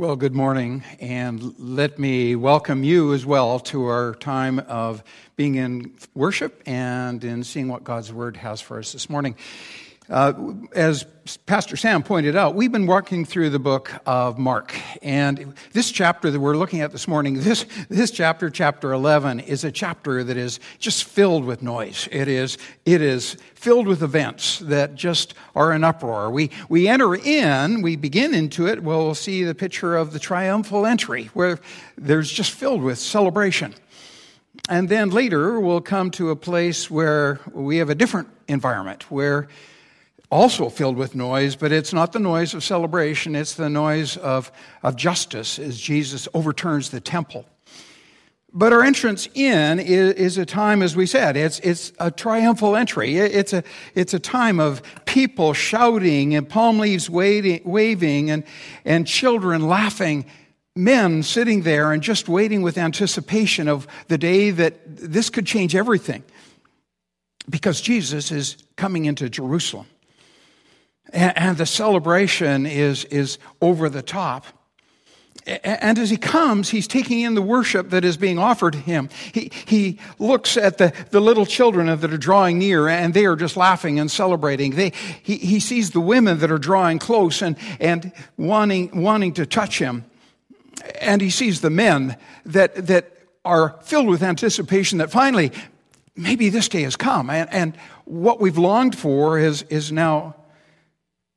Well, good morning, and let me welcome you as well to our time of being in worship and in seeing what God's Word has for us this morning. Uh, as Pastor Sam pointed out, we've been walking through the book of Mark. And this chapter that we're looking at this morning, this, this chapter, chapter 11, is a chapter that is just filled with noise. It is, it is filled with events that just are an uproar. We, we enter in, we begin into it, we'll see the picture of the triumphal entry, where there's just filled with celebration. And then later, we'll come to a place where we have a different environment, where also filled with noise, but it's not the noise of celebration, it's the noise of, of justice as Jesus overturns the temple. But our entrance in is, is, a time, as we said, it's, it's a triumphal entry. It's a, it's a time of people shouting and palm leaves waving, waving and, and children laughing, men sitting there and just waiting with anticipation of the day that this could change everything. Because Jesus is coming into Jerusalem and, the celebration is, is over the top. And as he comes, he's taking in the worship that is being offered to him. He, he looks at the, the little children that are drawing near, and they are just laughing and celebrating. They, he, he sees the women that are drawing close and, and wanting, wanting to touch him. And he sees the men that, that are filled with anticipation that finally, maybe this day has come. And, and what we've longed for is, is now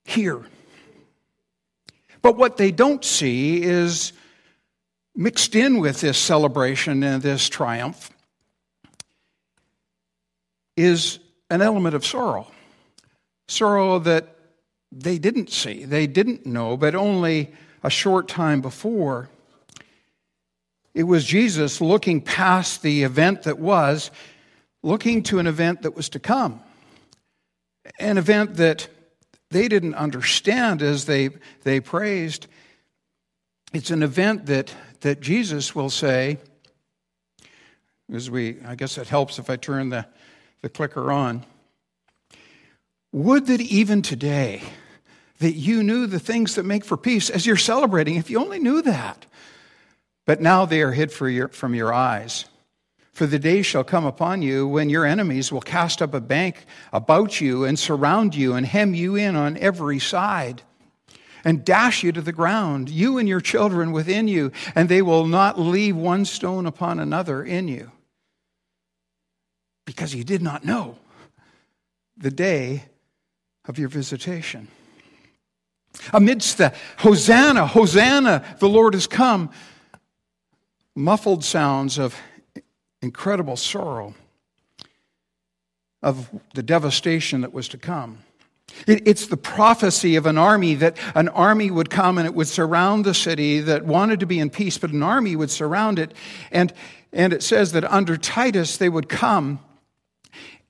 here. But what they don't see is mixed in with this celebration and this triumph is an element of sorrow. Sorrow that they didn't see, they didn't know, but only a short time before. It was Jesus looking past the event that was, looking to an event that was to come. An event that they didn't understand as they, they praised. It's an event that, that Jesus will say, as we, I guess it helps if I turn the, the clicker on. Would that even today, that you knew the things that make for peace as you're celebrating, if you only knew that. But now they are hid your, from your eyes. For the day shall come upon you when your enemies will cast up a bank about you and surround you and hem you in on every side and dash you to the ground, you and your children within you, and they will not leave one stone upon another in you. Because you did not know the day of your visitation. Amidst the Hosanna, Hosanna, the Lord has come, muffled sounds of incredible sorrow of the devastation that was to come. It, it's the prophecy of an army that an army would come and it would surround the city that wanted to be in peace, but an army would surround it. And, and it says that under Titus they would come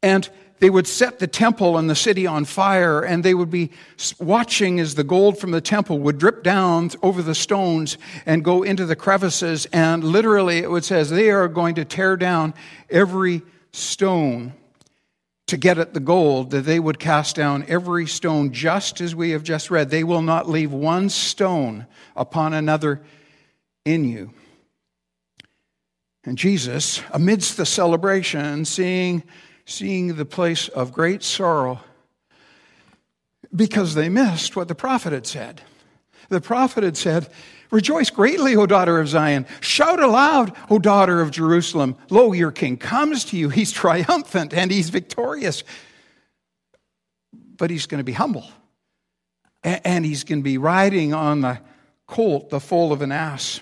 and they would set the temple and the city on fire, and they would be watching as the gold from the temple would drip down over the stones and go into the crevices. And literally, it would says they are going to tear down every stone to get at the gold, that they would cast down every stone, just as we have just read. They will not leave one stone upon another in you. And Jesus, amidst the celebration, seeing seeing the place of great sorrow because they missed what the prophet had said. The prophet had said, Rejoice greatly, O daughter of Zion. Shout aloud, O daughter of Jerusalem. Lo, your king comes to you. He's triumphant and he's victorious. But he's going to be humble. And he's going to be riding on the colt, the foal of an ass.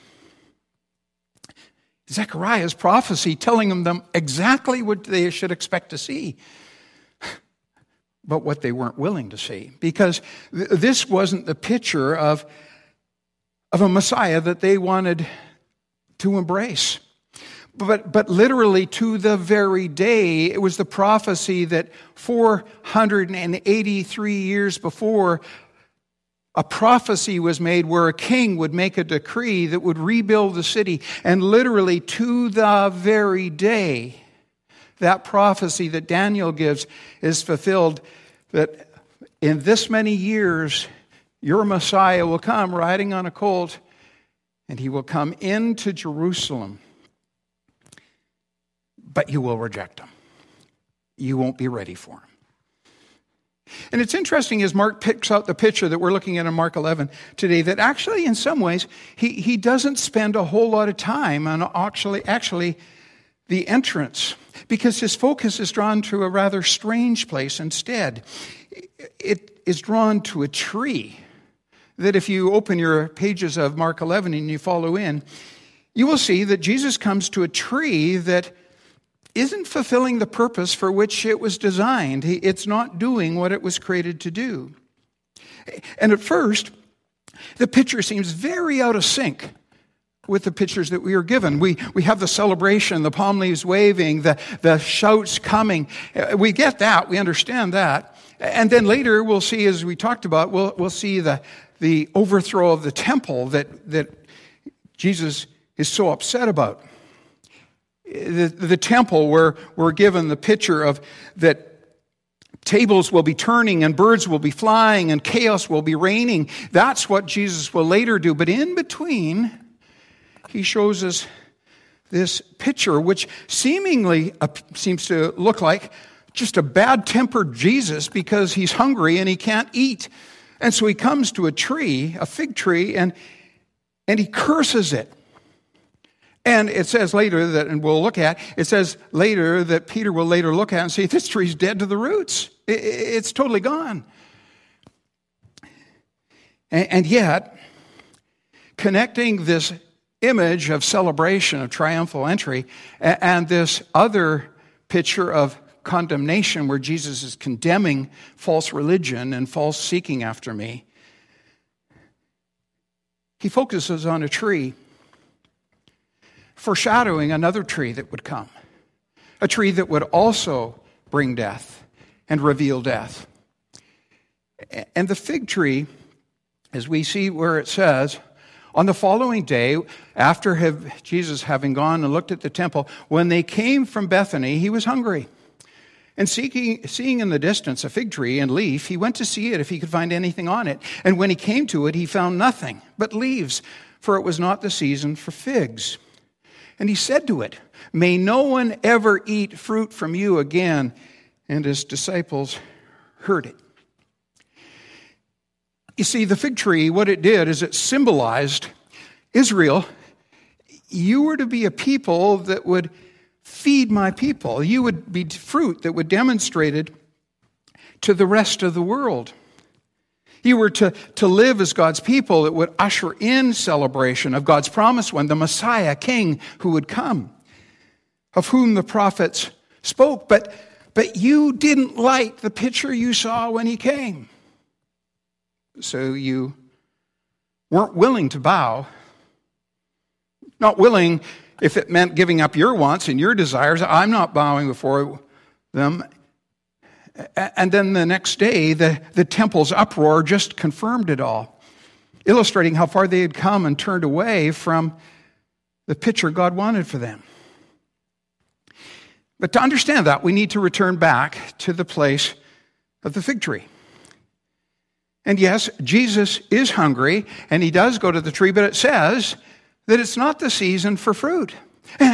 Zechariah's prophecy telling them exactly what they should expect to see, but what they weren't willing to see. Because th- this wasn't the picture of, of a Messiah that they wanted to embrace. But, but literally, to the very day, it was the prophecy that 483 years before, a prophecy was made where a king would make a decree that would rebuild the city. And literally, to the very day, that prophecy that Daniel gives is fulfilled that in this many years, your Messiah will come riding on a colt and he will come into Jerusalem, but you will reject him. You won't be ready for him. And it's interesting as Mark picks out the picture that we're looking at in Mark 11 today that actually, in some ways, he, he doesn't spend a whole lot of time on actually, actually the entrance because his focus is drawn to a rather strange place instead. It is drawn to a tree that if you open your pages of Mark 11 and you follow in, you will see that Jesus comes to a tree that isn't fulfilling the purpose for which it was designed. It's not doing what it was created to do. And at first, the picture seems very out of sync with the pictures that we are given. We, we have the celebration, the palm leaves waving, the, the shouts coming. We get that, we understand that. And then later, we'll see, as we talked about, we'll, we'll see the, the overthrow of the temple that, that Jesus is so upset about the, the temple where we're given the picture of that tables will be turning and birds will be flying and chaos will be reigning. That's what Jesus will later do. But in between, he shows us this picture, which seemingly seems to look like just a bad tempered Jesus because he's hungry and he can't eat. And so he comes to a tree, a fig tree, and, and he curses it. And it says later that, and we'll look at, it says later that Peter will later look at and say, this tree's dead to the roots. It's totally gone. And yet, connecting this image of celebration, of triumphal entry, and this other picture of condemnation where Jesus is condemning false religion and false seeking after me, he focuses on a tree foreshadowing another tree that would come, a tree that would also bring death and reveal death. And the fig tree, as we see where it says, on the following day, after have, Jesus having gone and looked at the temple, when they came from Bethany, he was hungry. And seeking, seeing in the distance a fig tree and leaf, he went to see it if he could find anything on it. And when he came to it, he found nothing but leaves, for it was not the season for figs. And he said to it, May no one ever eat fruit from you again. And his disciples heard it. You see, the fig tree, what it did is it symbolized Israel. You were to be a people that would feed my people. You would be fruit that would demonstrate it to the rest of the world. You were to, to live as God's people it would usher in celebration of God's promised one, the Messiah, King, who would come, of whom the prophets spoke. But, but you didn't like the picture you saw when he came. So you weren't willing to bow. Not willing if it meant giving up your wants and your desires. I'm not bowing before them. And then the next day, the, the temple's uproar just confirmed it all, illustrating how far they had come and turned away from the picture God wanted for them. But to understand that, we need to return back to the place of the fig tree. And yes, Jesus is hungry, and he does go to the tree, but it says that it's not the season for fruit.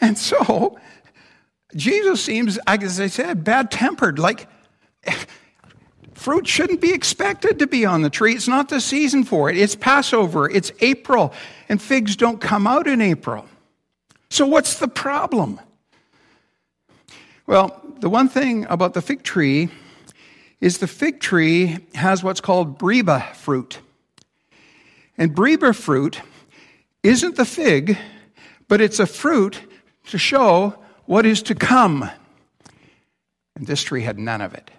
And so, Jesus seems, as I said, bad tempered. Like, fruit shouldn't be expected to be on the tree. It's not the season for it. It's Passover, it's April, and figs don't come out in April. So, what's the problem? Well, the one thing about the fig tree is the fig tree has what's called breba fruit. And breba fruit isn't the fig, but it's a fruit to show what is to come. And this tree had none of it.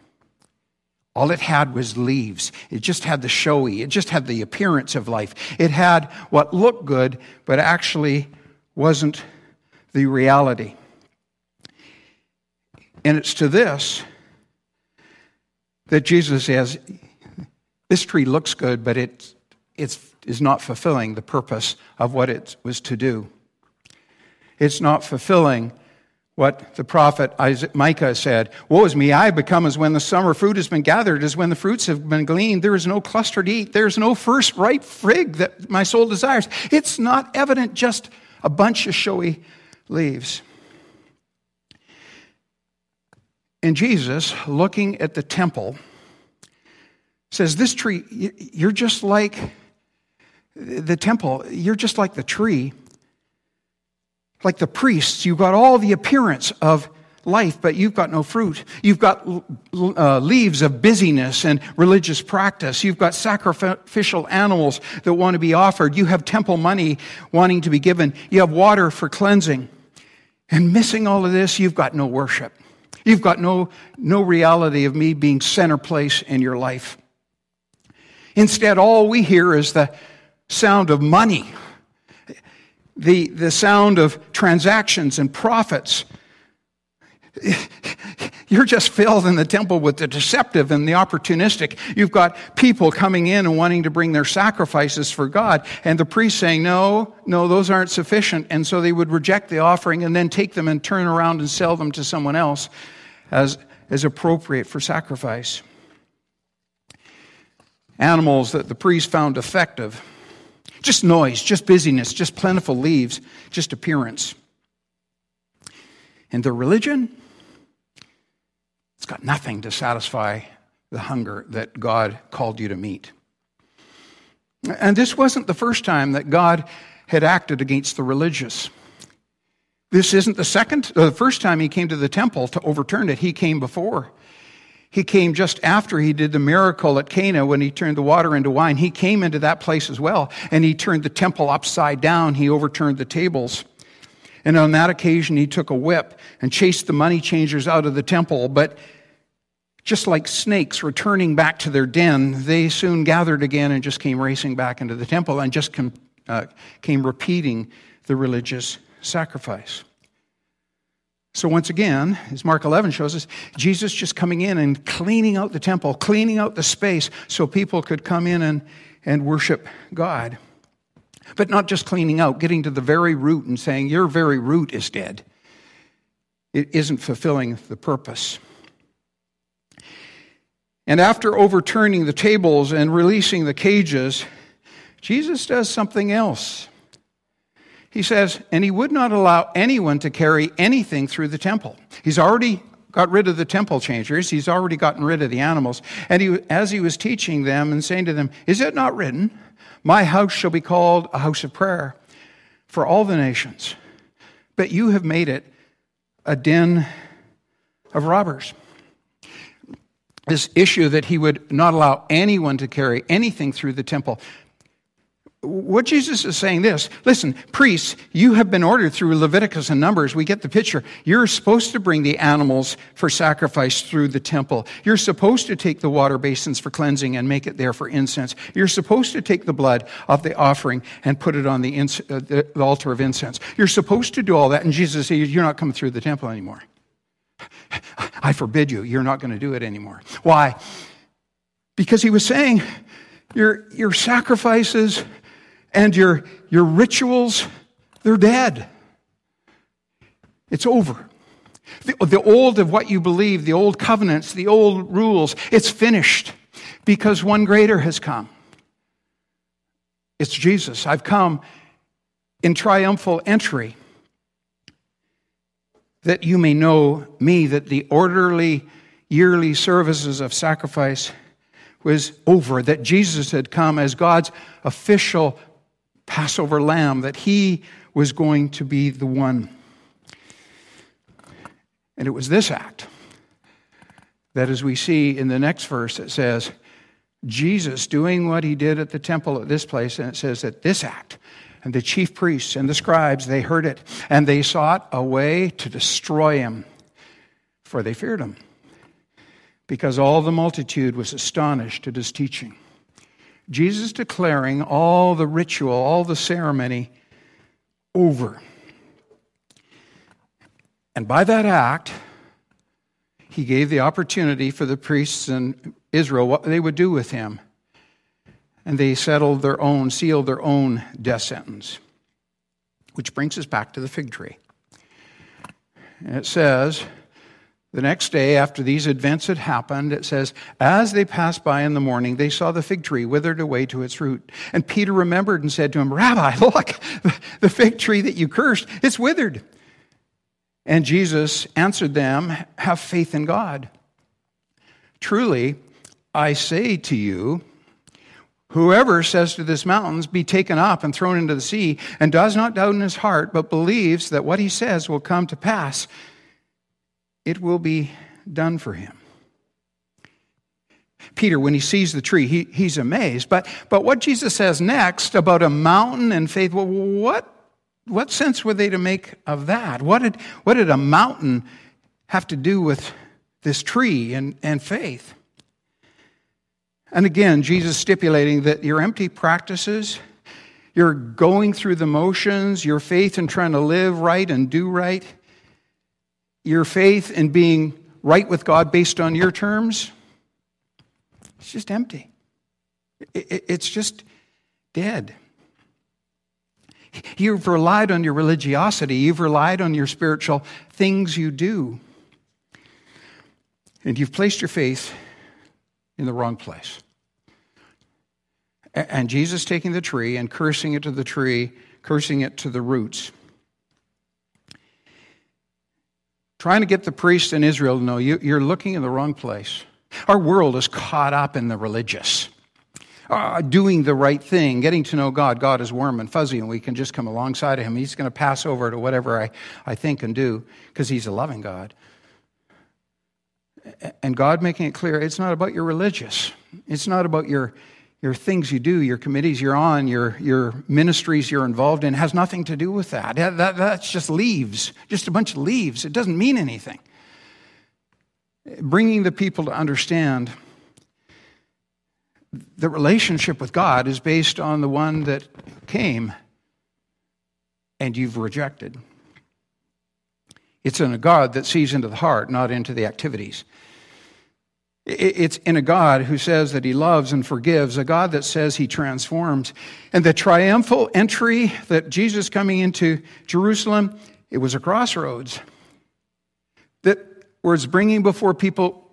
All it had was leaves. It just had the showy, it just had the appearance of life. It had what looked good, but actually wasn't the reality. And it's to this that Jesus says, This tree looks good, but it it's, is not fulfilling the purpose of what it was to do. It's not fulfilling what the prophet Micah said Woe is me, I have become as when the summer fruit has been gathered, as when the fruits have been gleaned. There is no cluster to eat. There is no first ripe fig that my soul desires. It's not evident, just a bunch of showy leaves. And Jesus, looking at the temple, says, This tree, you're just like the temple, you're just like the tree like the priests, you've got all the appearance of life, but you've got no fruit. You've got uh, leaves of busyness and religious practice. You've got sacrificial animals that want to be offered. You have temple money wanting to be given. You have water for cleansing. And missing all of this, you've got no worship. You've got no, no reality of me being center place in your life. Instead, all we hear is the sound of money the, the sound of transactions and profits. You're just filled in the temple with the deceptive and the opportunistic. You've got people coming in and wanting to bring their sacrifices for God, and the priest saying, No, no, those aren't sufficient. And so they would reject the offering and then take them and turn around and sell them to someone else as, as appropriate for sacrifice. Animals that the priest found effective just noise, just busyness, just plentiful leaves, just appearance. And the religion, it's got nothing to satisfy the hunger that God called you to meet. And this wasn't the first time that God had acted against the religious. This isn't the second, the first time he came to the temple to overturn it. He came before. He came just after he did the miracle at Cana when he turned the water into wine. He came into that place as well, and he turned the temple upside down. He overturned the tables. And on that occasion, he took a whip and chased the money changers out of the temple. But just like snakes returning back to their den, they soon gathered again and just came racing back into the temple and just uh, came repeating the religious sacrifice. So, once again, as Mark 11 shows us, Jesus just coming in and cleaning out the temple, cleaning out the space so people could come in and, and worship God. But not just cleaning out, getting to the very root and saying, Your very root is dead. It isn't fulfilling the purpose. And after overturning the tables and releasing the cages, Jesus does something else. He says, and he would not allow anyone to carry anything through the temple. He's already got rid of the temple changers. He's already gotten rid of the animals. And he, as he was teaching them and saying to them, Is it not written, My house shall be called a house of prayer for all the nations? But you have made it a den of robbers. This issue that he would not allow anyone to carry anything through the temple what Jesus is saying this listen, priests, you have been ordered through Leviticus and Numbers. We get the picture. You're supposed to bring the animals for sacrifice through the temple. You're supposed to take the water basins for cleansing and make it there for incense. You're supposed to take the blood of the offering and put it on the, uh, the altar of incense. You're supposed to do all that. And Jesus says, You're not coming through the temple anymore. I forbid you. You're not going to do it anymore. Why? Because he was saying, your, your sacrifices and your, your rituals, they're dead. It's over. The, the old of what you believe, the old covenants, the old rules, it's finished because one greater has come. It's Jesus. I've come in triumphal entry that you may know me, that the orderly yearly services of sacrifice was over, that Jesus had come as God's official Passover lamb, that he was going to be the one. And it was this act that, as we see in the next verse, it says, Jesus doing what he did at the temple at this place, and it says that this act, and the chief priests and the scribes, they heard it, and they sought a way to destroy him, for they feared him, because all the multitude was astonished at his teaching. Jesus declaring all the ritual, all the ceremony over. And by that act, he gave the opportunity for the priests in Israel what they would do with him. And they settled their own, sealed their own death sentence. Which brings us back to the fig tree. And it says, the next day, after these events had happened, it says, As they passed by in the morning, they saw the fig tree withered away to its root. And Peter remembered and said to him, Rabbi, look, the fig tree that you cursed, it's withered. And Jesus answered them, Have faith in God. Truly, I say to you, Whoever says to this mountains, Be taken up and thrown into the sea, and does not doubt in his heart, but believes that what he says will come to pass, it will be done for him. Peter, when he sees the tree, he, he's amazed. But, but what Jesus says next about a mountain and faith, well, what, what sense were they to make of that? What did, what did a mountain have to do with this tree and, and faith? And again, Jesus stipulating that your empty practices, your going through the motions, your faith in trying to live right and do right, your faith in being right with God based on your terms, it's just empty. It's just dead. You've relied on your religiosity, you've relied on your spiritual things you do, and you've placed your faith in the wrong place. And Jesus taking the tree and cursing it to the tree, cursing it to the roots. Trying to get the priests in Israel to know you're looking in the wrong place. Our world is caught up in the religious. Uh, doing the right thing, getting to know God. God is warm and fuzzy, and we can just come alongside of Him. He's going to pass over to whatever I, I think and do because He's a loving God. And God making it clear it's not about your religious, it's not about your, your things you do, your committees you're on, your, your ministries you're involved in has nothing to do with that. that, that that's just leaves, just a bunch of leaves. It doesn't mean anything. Bringing the people to understand the relationship with God is based on the one that came and you've rejected. It's in a God that sees into the heart, not into the activities. It's in a God who says that he loves and forgives, a God that says he transforms. And the triumphal entry that Jesus coming into Jerusalem, it was a crossroads that was bringing before people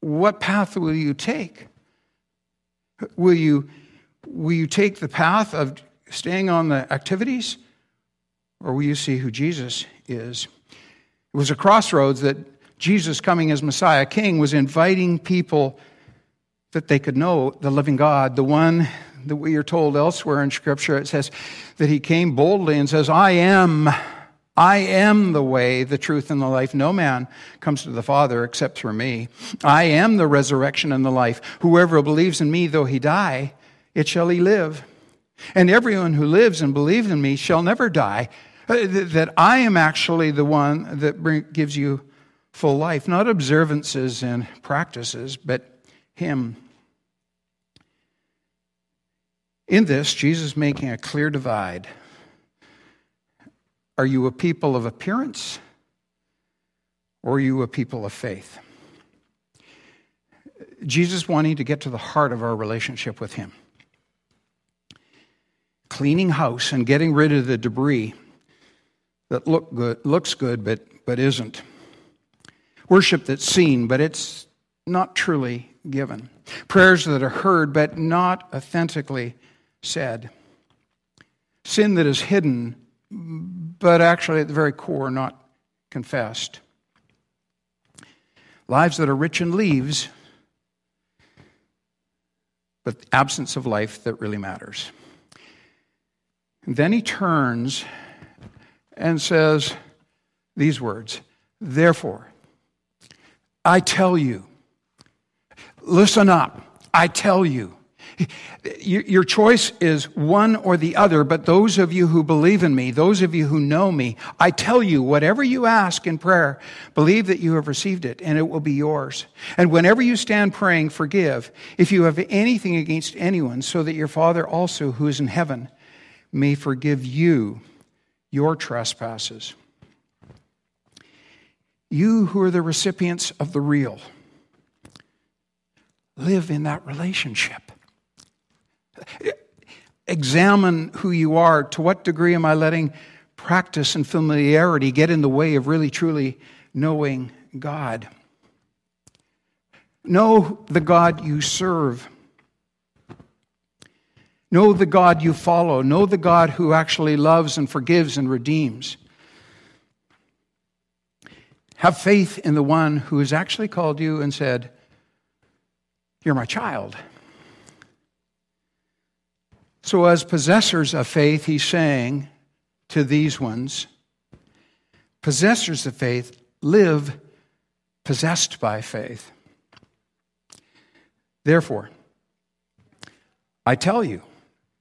what path will you take? Will you, will you take the path of staying on the activities, or will you see who Jesus is? It was a crossroads that Jesus coming as Messiah King was inviting people that they could know the living God, the one that we are told elsewhere in Scripture. It says that he came boldly and says, I am, I am the way, the truth, and the life. No man comes to the Father except through me. I am the resurrection and the life. Whoever believes in me, though he die, it shall he live. And everyone who lives and believes in me shall never die. Uh, that I am actually the one that gives you full life, not observances and practices, but Him. In this, Jesus making a clear divide. Are you a people of appearance or are you a people of faith? Jesus wanting to get to the heart of our relationship with Him. Cleaning house and getting rid of the debris that look good, looks good but, but isn't worship that's seen, but it's not truly given. Prayers that are heard, but not authentically said. Sin that is hidden, but actually at the very core not confessed. Lives that are rich in leaves, but absence of life that really matters. And then he turns and says these words Therefore, I tell you. Listen up. I tell you. Your choice is one or the other, but those of you who believe in me, those of you who know me, I tell you, whatever you ask in prayer, believe that you have received it and it will be yours. And whenever you stand praying, forgive if you have anything against anyone, so that your Father also, who is in heaven, may forgive you your trespasses. You who are the recipients of the real, live in that relationship. Examine who you are. To what degree am I letting practice and familiarity get in the way of really truly knowing God. Know the God you serve. Know the God you follow. Know the God who actually loves and forgives and redeems. Have faith in the one who has actually called you and said, You're my child. So, as possessors of faith, he's saying to these ones, Possessors of faith, live possessed by faith. Therefore, I tell you,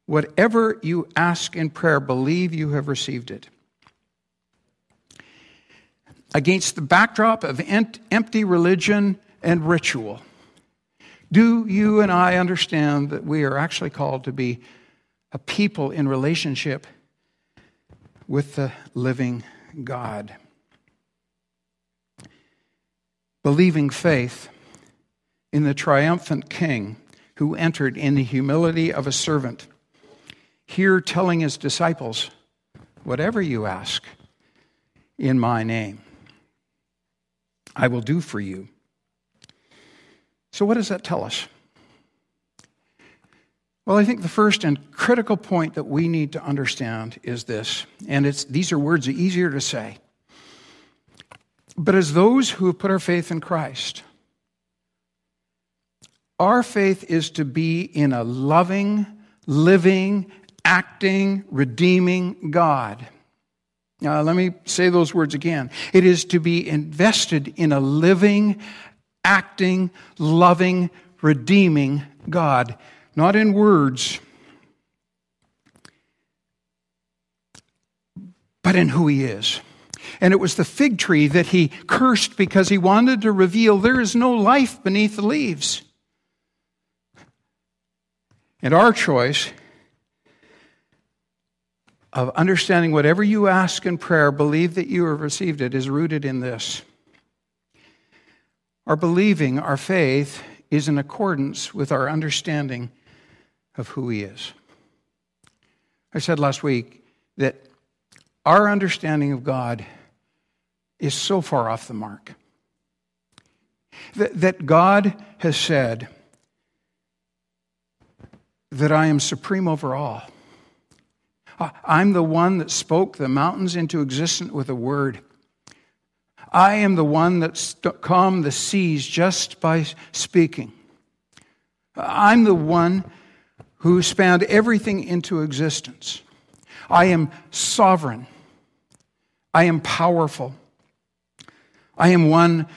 whatever you ask in prayer, believe you have received it. Against the backdrop of empty religion and ritual, do you and I understand that we are actually called to be a people in relationship with the living God? Believing faith in the triumphant king who entered in the humility of a servant, here telling his disciples, Whatever you ask in my name, I will do for you. So, what does that tell us? Well, I think the first and critical point that we need to understand is this, and it's, these are words easier to say. But as those who have put our faith in Christ, our faith is to be in a loving, living, acting, redeeming God. Now, let me say those words again. It is to be invested in a living, acting, loving, redeeming God, not in words, but in who He is. And it was the fig tree that he cursed because he wanted to reveal there is no life beneath the leaves. And our choice of understanding whatever you ask in prayer, believe that you have received it, is rooted in this. Our believing, our faith, is in accordance with our understanding of who He is. I said last week that our understanding of God is so far off the mark. That, that God has said, that I am supreme over all. I'm the one that spoke the mountains into existence with a word. I am the one that calmed the seas just by speaking. I'm the one who spanned everything into existence. I am sovereign. I am powerful. I am one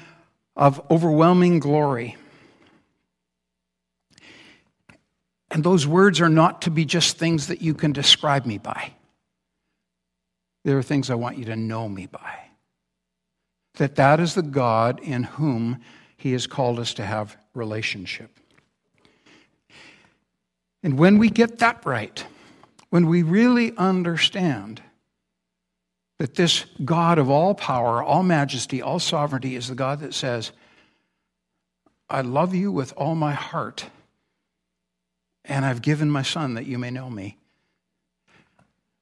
of overwhelming glory. And those words are not to be just things that you can describe me by. There are things I want you to know me by. That that is the God in whom he has called us to have relationship. And when we get that right, when we really understand that this God of all power, all majesty, all sovereignty is the God that says, I love you with all my heart and I've given my son that you may know me,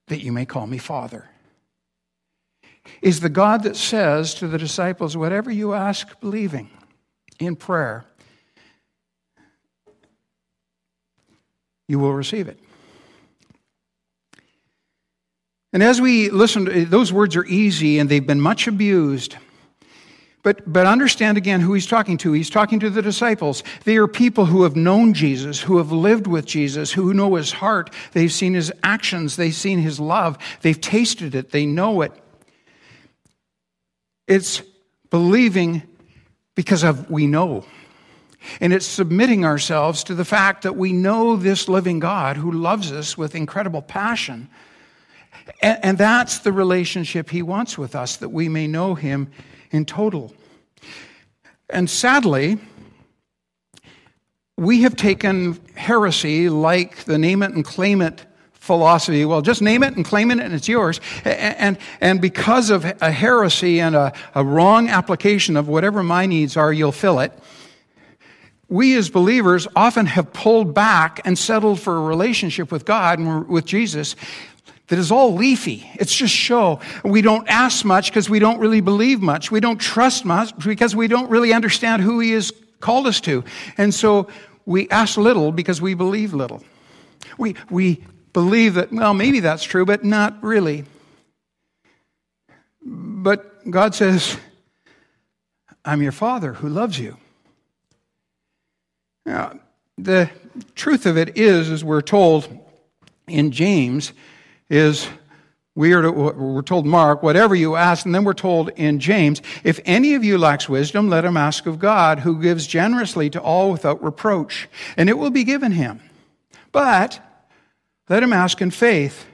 that you may call me Father. Is the God that says to the disciples, Whatever you ask, believing in prayer, you will receive it. And as we listen, those words are easy and they've been much abused. But, but understand again who he's talking to. He's talking to the disciples. They are people who have known Jesus, who have lived with Jesus, who know his heart. They've seen his actions, they've seen his love, they've tasted it, they know it. It's believing because of we know. And it's submitting ourselves to the fact that we know this living God who loves us with incredible passion. And, and that's the relationship he wants with us, that we may know him in total. And sadly, we have taken heresy like the name it and claim it philosophy. Well, just name it and claim it and it's yours. And, and because of a heresy and a, a wrong application of whatever my needs are, you'll fill it. We as believers often have pulled back and settled for a relationship with God and with Jesus that is all leafy. It's just show. We don't ask much because we don't really believe much. We don't trust much because we don't really understand who He has called us to. And so we ask little because we believe little. We, we believe that, well, maybe that's true, but not really. But God says, I'm your Father who loves you. Now, the truth of it is, as we're told in James, is we are to, we're told Mark, whatever you ask, and then we're told in James, if any of you lacks wisdom, let him ask of God, who gives generously to all without reproach, and it will be given him. But let him ask in faith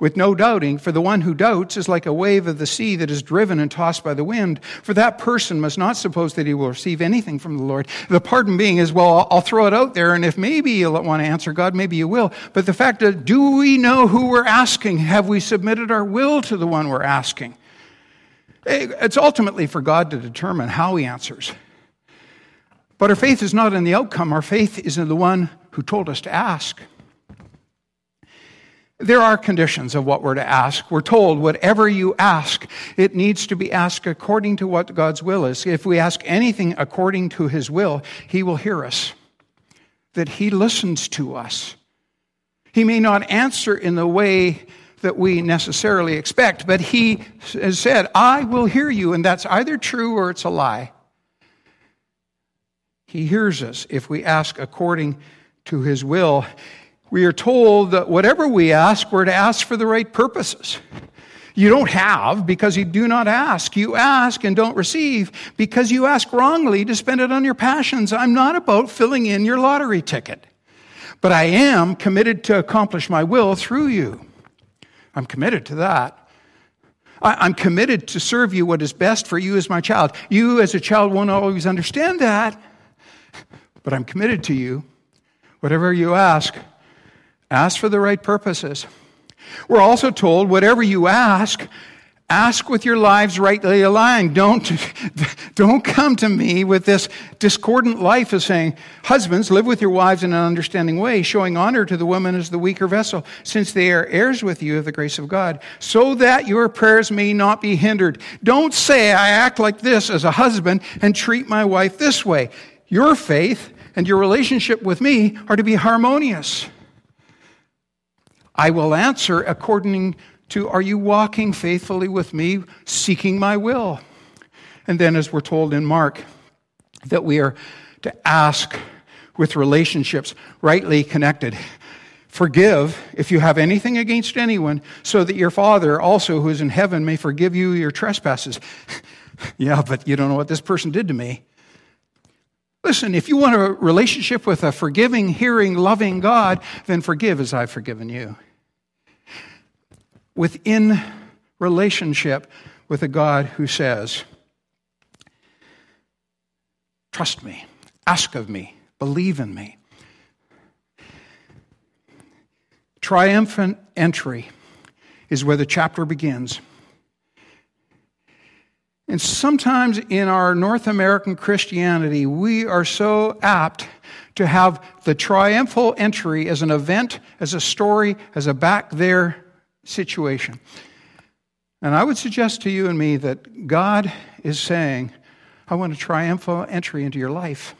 with no doubting, for the one who doubts is like a wave of the sea that is driven and tossed by the wind. For that person must not suppose that he will receive anything from the Lord. The pardon being is, well, I'll throw it out there, and if maybe you'll want to answer God, maybe you will. But the fact that, do we know who we're asking? Have we submitted our will to the one we're asking? It's ultimately for God to determine how he answers. But our faith is not in the outcome, our faith is in the one who told us to ask. There are conditions of what we're to ask. We're told whatever you ask, it needs to be asked according to what God's will is. If we ask anything according to His will, He will hear us, that He listens to us. He may not answer in the way that we necessarily expect, but He has said, I will hear you, and that's either true or it's a lie. He hears us if we ask according to His will we are told that whatever we ask, we're to ask for the right purposes. You don't have because you do not ask. You ask and don't receive because you ask wrongly to spend it on your passions. I'm not about filling in your lottery ticket, but I am committed to accomplish my will through you. I'm committed to that. I'm committed to serve you what is best for you as my child. You, as a child, won't always understand that, but I'm committed to you. Whatever you ask, Ask for the right purposes. We're also told whatever you ask, ask with your lives rightly aligned. Don't, don't come to me with this discordant life of saying, Husbands, live with your wives in an understanding way, showing honor to the woman as the weaker vessel, since they are heirs with you of the grace of God, so that your prayers may not be hindered. Don't say, I act like this as a husband and treat my wife this way. Your faith and your relationship with me are to be harmonious. I will answer according to Are you walking faithfully with me, seeking my will? And then, as we're told in Mark, that we are to ask with relationships rightly connected. Forgive if you have anything against anyone, so that your Father also, who is in heaven, may forgive you your trespasses. yeah, but you don't know what this person did to me. Listen, if you want a relationship with a forgiving, hearing, loving God, then forgive as I've forgiven you within relationship with a God who says, Trust me, ask of me, believe in me. Triumphant entry is where the chapter begins. And sometimes in our North American Christianity, we are so apt to have the triumphal entry as an event, as a story, as a back there situation. And I would suggest to you and me that God is saying, I want a triumphal entry into your life.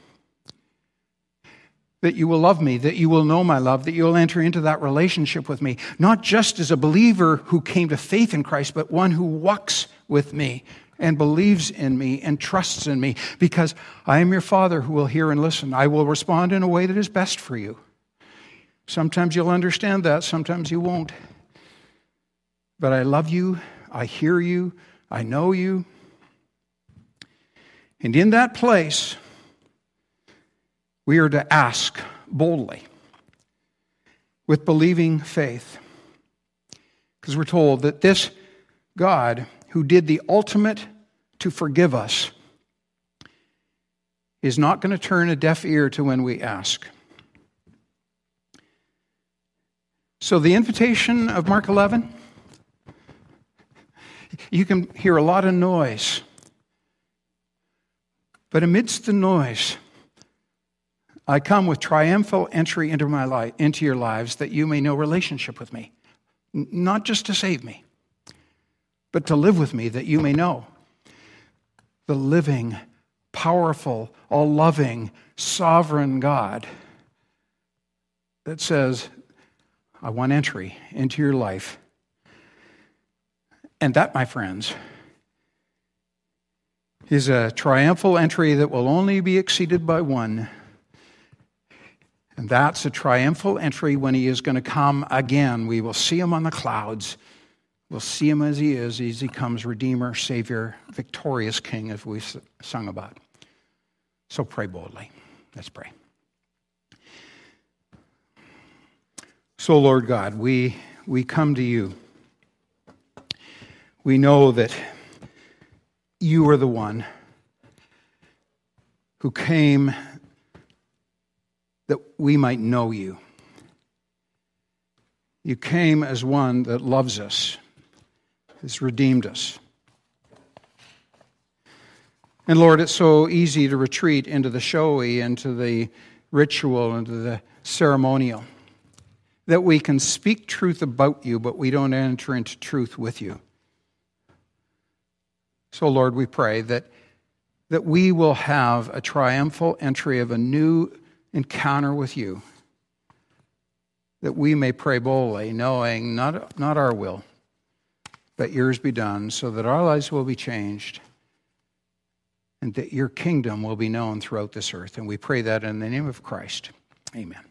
That you will love me, that you will know my love, that you will enter into that relationship with me, not just as a believer who came to faith in Christ, but one who walks with me and believes in me and trusts in me, because I am your Father who will hear and listen. I will respond in a way that is best for you. Sometimes you'll understand that, sometimes you won't. But I love you, I hear you, I know you. And in that place, we are to ask boldly with believing faith. Because we're told that this God, who did the ultimate to forgive us, is not going to turn a deaf ear to when we ask. So, the invitation of Mark 11 you can hear a lot of noise. But amidst the noise, I come with triumphal entry into my life, into your lives, that you may know relationship with me. not just to save me, but to live with me that you may know the living, powerful, all loving, sovereign God that says, I want entry into your life. And that, my friends, is a triumphal entry that will only be exceeded by one. And that's a triumphal entry when he is going to come again. We will see him on the clouds. We'll see him as he is, as he comes, Redeemer, Savior, victorious King, as we've sung about. So pray boldly. Let's pray. So, Lord God, we, we come to you. We know that you are the one who came that we might know you. You came as one that loves us, has redeemed us. And Lord, it's so easy to retreat into the showy, into the ritual, into the ceremonial, that we can speak truth about you, but we don't enter into truth with you. So, Lord, we pray that, that we will have a triumphal entry of a new encounter with you, that we may pray boldly, knowing not, not our will, but yours be done, so that our lives will be changed and that your kingdom will be known throughout this earth. And we pray that in the name of Christ. Amen.